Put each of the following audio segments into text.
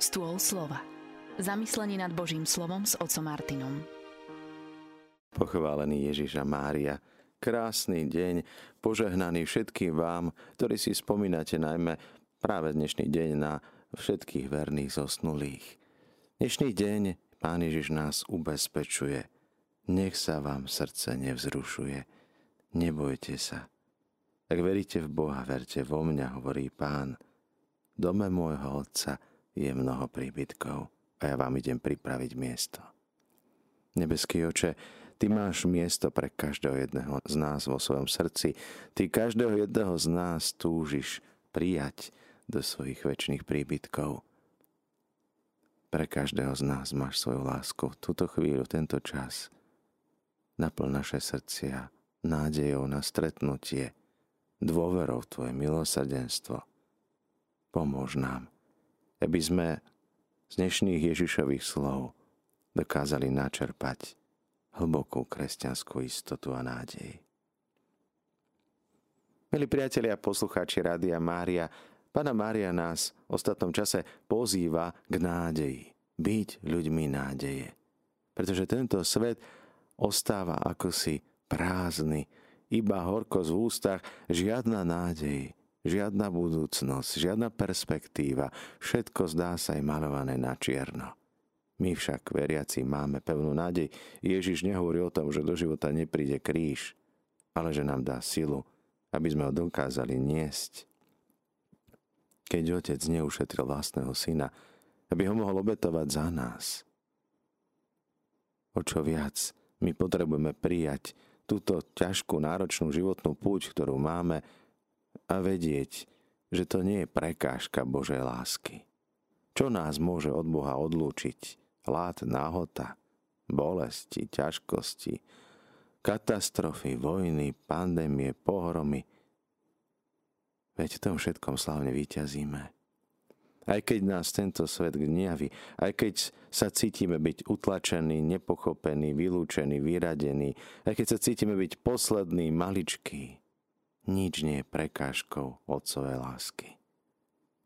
Stôl slova. Zamyslenie nad Božím slovom s otcom Martinom. Pochválený Ježiša Mária, krásny deň, požehnaný všetkým vám, ktorí si spomínate najmä práve dnešný deň na všetkých verných zosnulých. Dnešný deň Pán Ježiš nás ubezpečuje. Nech sa vám srdce nevzrušuje. Nebojte sa. Ak veríte v Boha, verte vo mňa, hovorí Pán. Dome môjho Otca je mnoho príbytkov a ja vám idem pripraviť miesto. Nebeský oče, Ty máš miesto pre každého jedného z nás vo svojom srdci. Ty každého jedného z nás túžiš prijať do svojich väčšných príbytkov. Pre každého z nás máš svoju lásku. Túto chvíľu, tento čas. Naplň naše srdcia nádejou na stretnutie, dôverou Tvoje milosrdenstvo. Pomôž nám, aby sme z dnešných Ježišových slov dokázali načerpať hlbokú kresťanskú istotu a nádej. Milí priatelia a poslucháči Rádia Mária, Pana Mária nás v ostatnom čase pozýva k nádeji, byť ľuďmi nádeje. Pretože tento svet ostáva ako si prázdny, iba horko v ústach, žiadna nádej, Žiadna budúcnosť, žiadna perspektíva, všetko zdá sa aj malované na čierno. My však, veriaci, máme pevnú nádej. Ježiš nehovorí o tom, že do života nepríde kríž, ale že nám dá silu, aby sme ho dokázali niesť. Keď otec neušetril vlastného syna, aby ho mohol obetovať za nás. O čo viac my potrebujeme prijať túto ťažkú, náročnú životnú púť, ktorú máme, a vedieť, že to nie je prekážka Božej lásky. Čo nás môže od Boha odlúčiť? Lát náhota, bolesti, ťažkosti, katastrofy, vojny, pandémie, pohromy. Veď v tom všetkom slavne vyťazíme. Aj keď nás tento svet gniaví, aj keď sa cítime byť utlačení, nepochopení, vylúčení, vyradení, aj keď sa cítime byť poslední, maličkí, nič nie je prekážkou Otcovej lásky.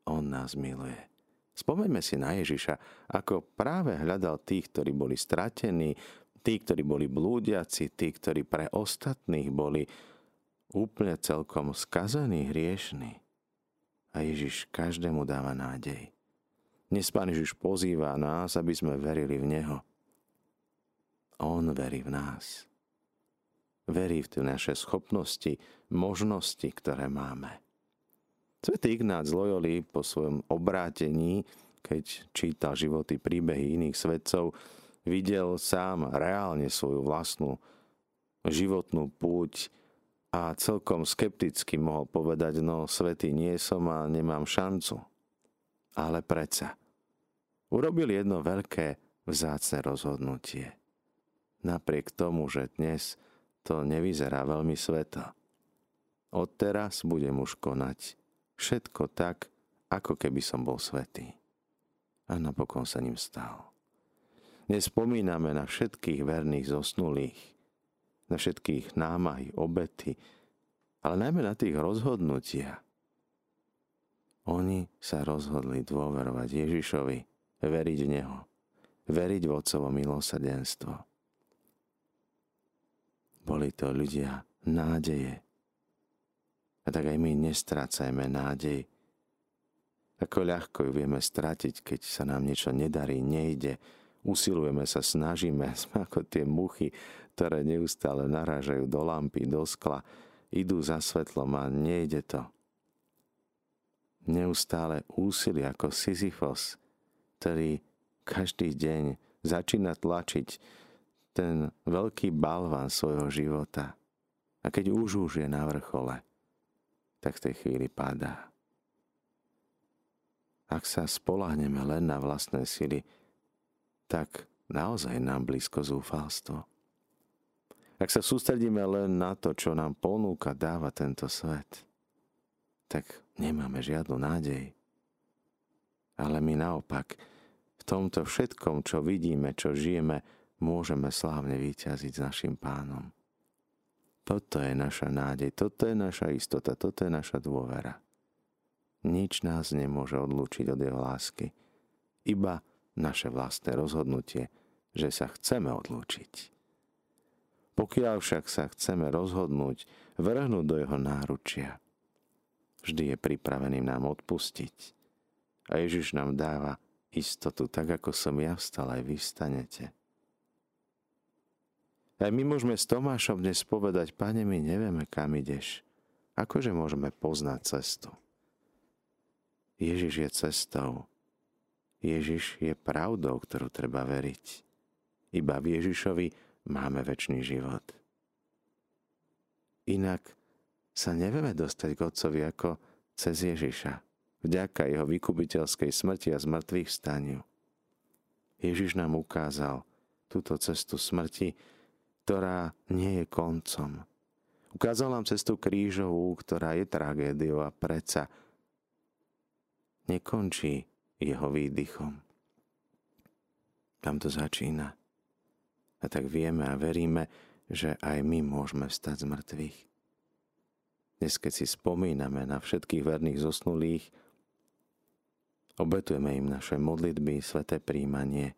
On nás miluje. Spomeňme si na Ježiša, ako práve hľadal tých, ktorí boli stratení, tí, ktorí boli blúdiaci, tí, ktorí pre ostatných boli úplne celkom skazení, hriešní. A Ježiš každému dáva nádej. Dnes Pán Ježiš pozýva nás, aby sme verili v Neho. On verí v nás verí v tie naše schopnosti, možnosti, ktoré máme. Svetý Ignác Loyoli po svojom obrátení, keď čítal životy, príbehy iných svetcov, videl sám reálne svoju vlastnú životnú púť a celkom skepticky mohol povedať, no svetý nie som a nemám šancu. Ale predsa. Urobil jedno veľké vzácne rozhodnutie. Napriek tomu, že dnes to nevyzerá veľmi sveto. Odteraz budem už konať všetko tak, ako keby som bol svetý. A napokon sa ním stal. Nespomíname na všetkých verných zosnulých, na všetkých námahy, obety, ale najmä na tých rozhodnutia. Oni sa rozhodli dôverovať Ježišovi, veriť v Neho, veriť v Otcovo milosrdenstvo boli to ľudia nádeje. A tak aj my nestrácajme nádej. Ako ľahko ju vieme stratiť, keď sa nám niečo nedarí, nejde, usilujeme sa, snažíme, sme ako tie muchy, ktoré neustále narážajú do lampy, do skla, idú za svetlom a nejde to. Neustále úsilie ako Sisyfos, ktorý každý deň začína tlačiť ten veľký balván svojho života. A keď už už je na vrchole, tak v tej chvíli padá. Ak sa spolahneme len na vlastné sily, tak naozaj nám blízko zúfalstvo. Ak sa sústredíme len na to, čo nám ponúka, dáva tento svet, tak nemáme žiadnu nádej. Ale my naopak, v tomto všetkom, čo vidíme, čo žijeme, môžeme slávne vyťaziť s našim pánom. Toto je naša nádej, toto je naša istota, toto je naša dôvera. Nič nás nemôže odlúčiť od jeho lásky. iba naše vlastné rozhodnutie, že sa chceme odlúčiť. Pokiaľ však sa chceme rozhodnúť vrhnúť do jeho náručia, vždy je pripravený nám odpustiť. A Ježiš nám dáva istotu, tak ako som ja vstal, aj vy stanete. Aj my môžeme s Tomášom dnes povedať, pane, my nevieme, kam ideš. Akože môžeme poznať cestu? Ježiš je cestou. Ježiš je pravdou, ktorú treba veriť. Iba v Ježišovi máme väčší život. Inak sa nevieme dostať k Otcovi ako cez Ježiša, vďaka jeho vykubiteľskej smrti a zmrtvých staniu. Ježiš nám ukázal túto cestu smrti, ktorá nie je koncom. Ukázal nám cestu krížovú, ktorá je tragédiou a preca nekončí jeho výdychom. Tam to začína. A tak vieme a veríme, že aj my môžeme stať z mŕtvych. Dnes, keď si spomíname na všetkých verných zosnulých, obetujeme im naše modlitby, sveté príjmanie,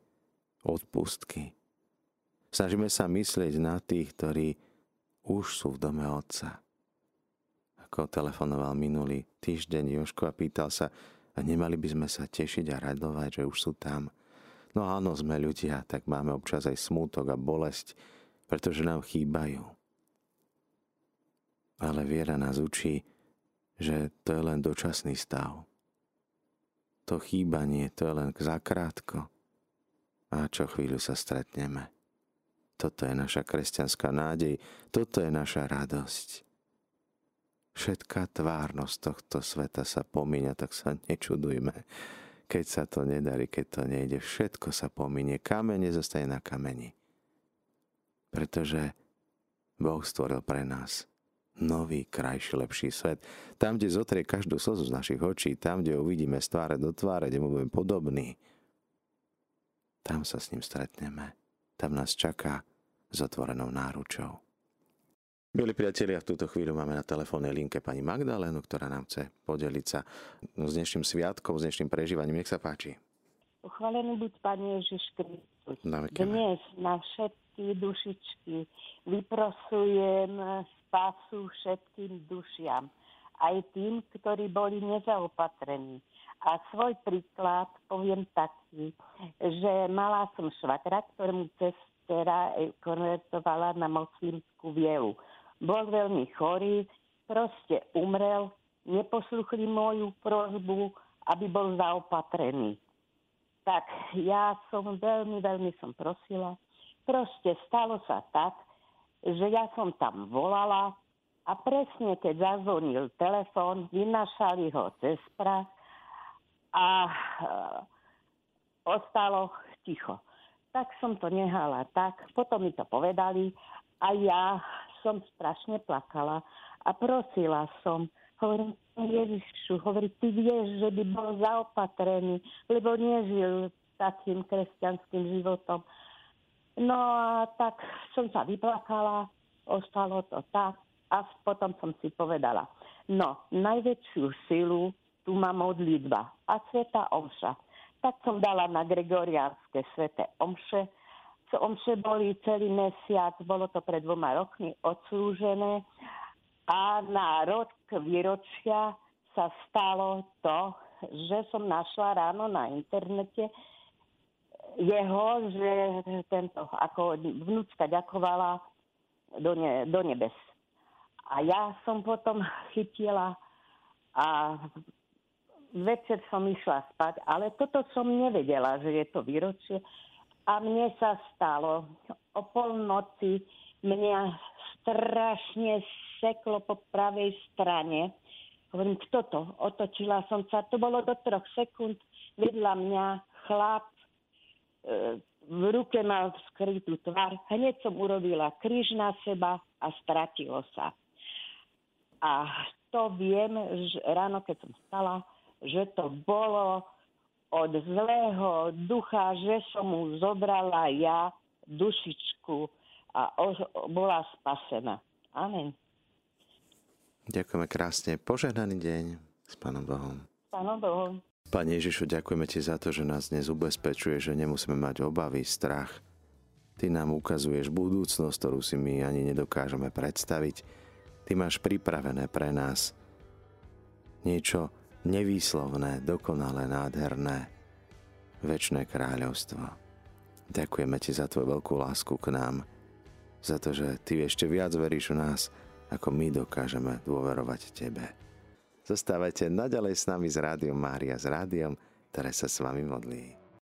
odpustky. Snažíme sa myslieť na tých, ktorí už sú v dome Otca. Ako telefonoval minulý týždeň Joško a pýtal sa, a nemali by sme sa tešiť a radovať, že už sú tam. No áno, sme ľudia, tak máme občas aj smútok a bolesť, pretože nám chýbajú. Ale viera nás učí, že to je len dočasný stav. To chýbanie, to je len zakrátko. A čo chvíľu sa stretneme. Toto je naša kresťanská nádej, toto je naša radosť všetká tvárnosť tohto sveta sa pomíňa, tak sa nečudujme, keď sa to nedarí, keď to nejde. Všetko sa pomíne, kameň nezostane na kameni. Pretože Boh stvoril pre nás nový, krajší, lepší svet. Tam, kde zotrie každú slzu z našich očí, tam, kde uvidíme z tváre do tváre, kde mu budeme podobní, tam sa s ním stretneme. Tam nás čaká s otvorenou náručou. Milí priatelia, v túto chvíľu máme na telefónnej linke pani Magdalénu, ktorá nám chce podeliť sa s dnešným sviatkom, s dnešným prežívaním. Nech sa páči. Pochválený buď Pane Ježiš Kristus. Dnes na všetky dušičky vyprosujem spásu všetkým dušiam. Aj tým, ktorí boli nezaopatrení. A svoj príklad poviem taký, že mala som švatra, ktorému cestera konvertovala na moslimskú vieru bol veľmi chorý, proste umrel, neposluchli moju prozbu, aby bol zaopatrený. Tak ja som veľmi, veľmi som prosila. Proste stalo sa tak, že ja som tam volala a presne keď zazvonil telefón, vynašali ho cez prach a e, ostalo ticho. Tak som to nehala tak, potom mi to povedali a ja som strašne plakala a prosila som. Hovorím, Ježišu, hovorí, ty vieš, že by bol zaopatrený, lebo nežil takým kresťanským životom. No a tak som sa vyplakala, ostalo to tak a potom som si povedala, no, najväčšiu silu tu má modlitba a sveta omša. Tak som dala na gregoriánske svete omše, omše boli celý mesiac, bolo to pred dvoma rokmi odslúžené a na rok výročia sa stalo to, že som našla ráno na internete jeho, že tento, ako vnúcka ďakovala do, ne, do nebes. A ja som potom chytila a večer som išla spať, ale toto som nevedela, že je to výročie. A mne sa stalo, o polnoci mňa strašne seklo po pravej strane. Hovorím, kto to? Otočila som sa. To bolo do troch sekúnd. Vedľa mňa chlap, e, v ruke mal skrytú tvár. Hneď som urobila kríž na seba a stratilo sa. A to viem, že ráno, keď som stala, že to bolo od zlého ducha, že som mu zobrala ja dušičku a bola spasená. Amen. Ďakujeme krásne. Požehnaný deň s Pánom Bohom. Pánom Bohom. Pane Ježišu, ďakujeme Ti za to, že nás dnes ubezpečuje, že nemusíme mať obavy, strach. Ty nám ukazuješ budúcnosť, ktorú si my ani nedokážeme predstaviť. Ty máš pripravené pre nás niečo nevýslovné, dokonalé, nádherné, väčšné kráľovstvo. Ďakujeme Ti za Tvoju veľkú lásku k nám, za to, že Ty ešte viac veríš v nás, ako my dokážeme dôverovať Tebe. Zostávajte naďalej s nami s Rádiom Mária, s rádiom, ktoré sa s vami modlí.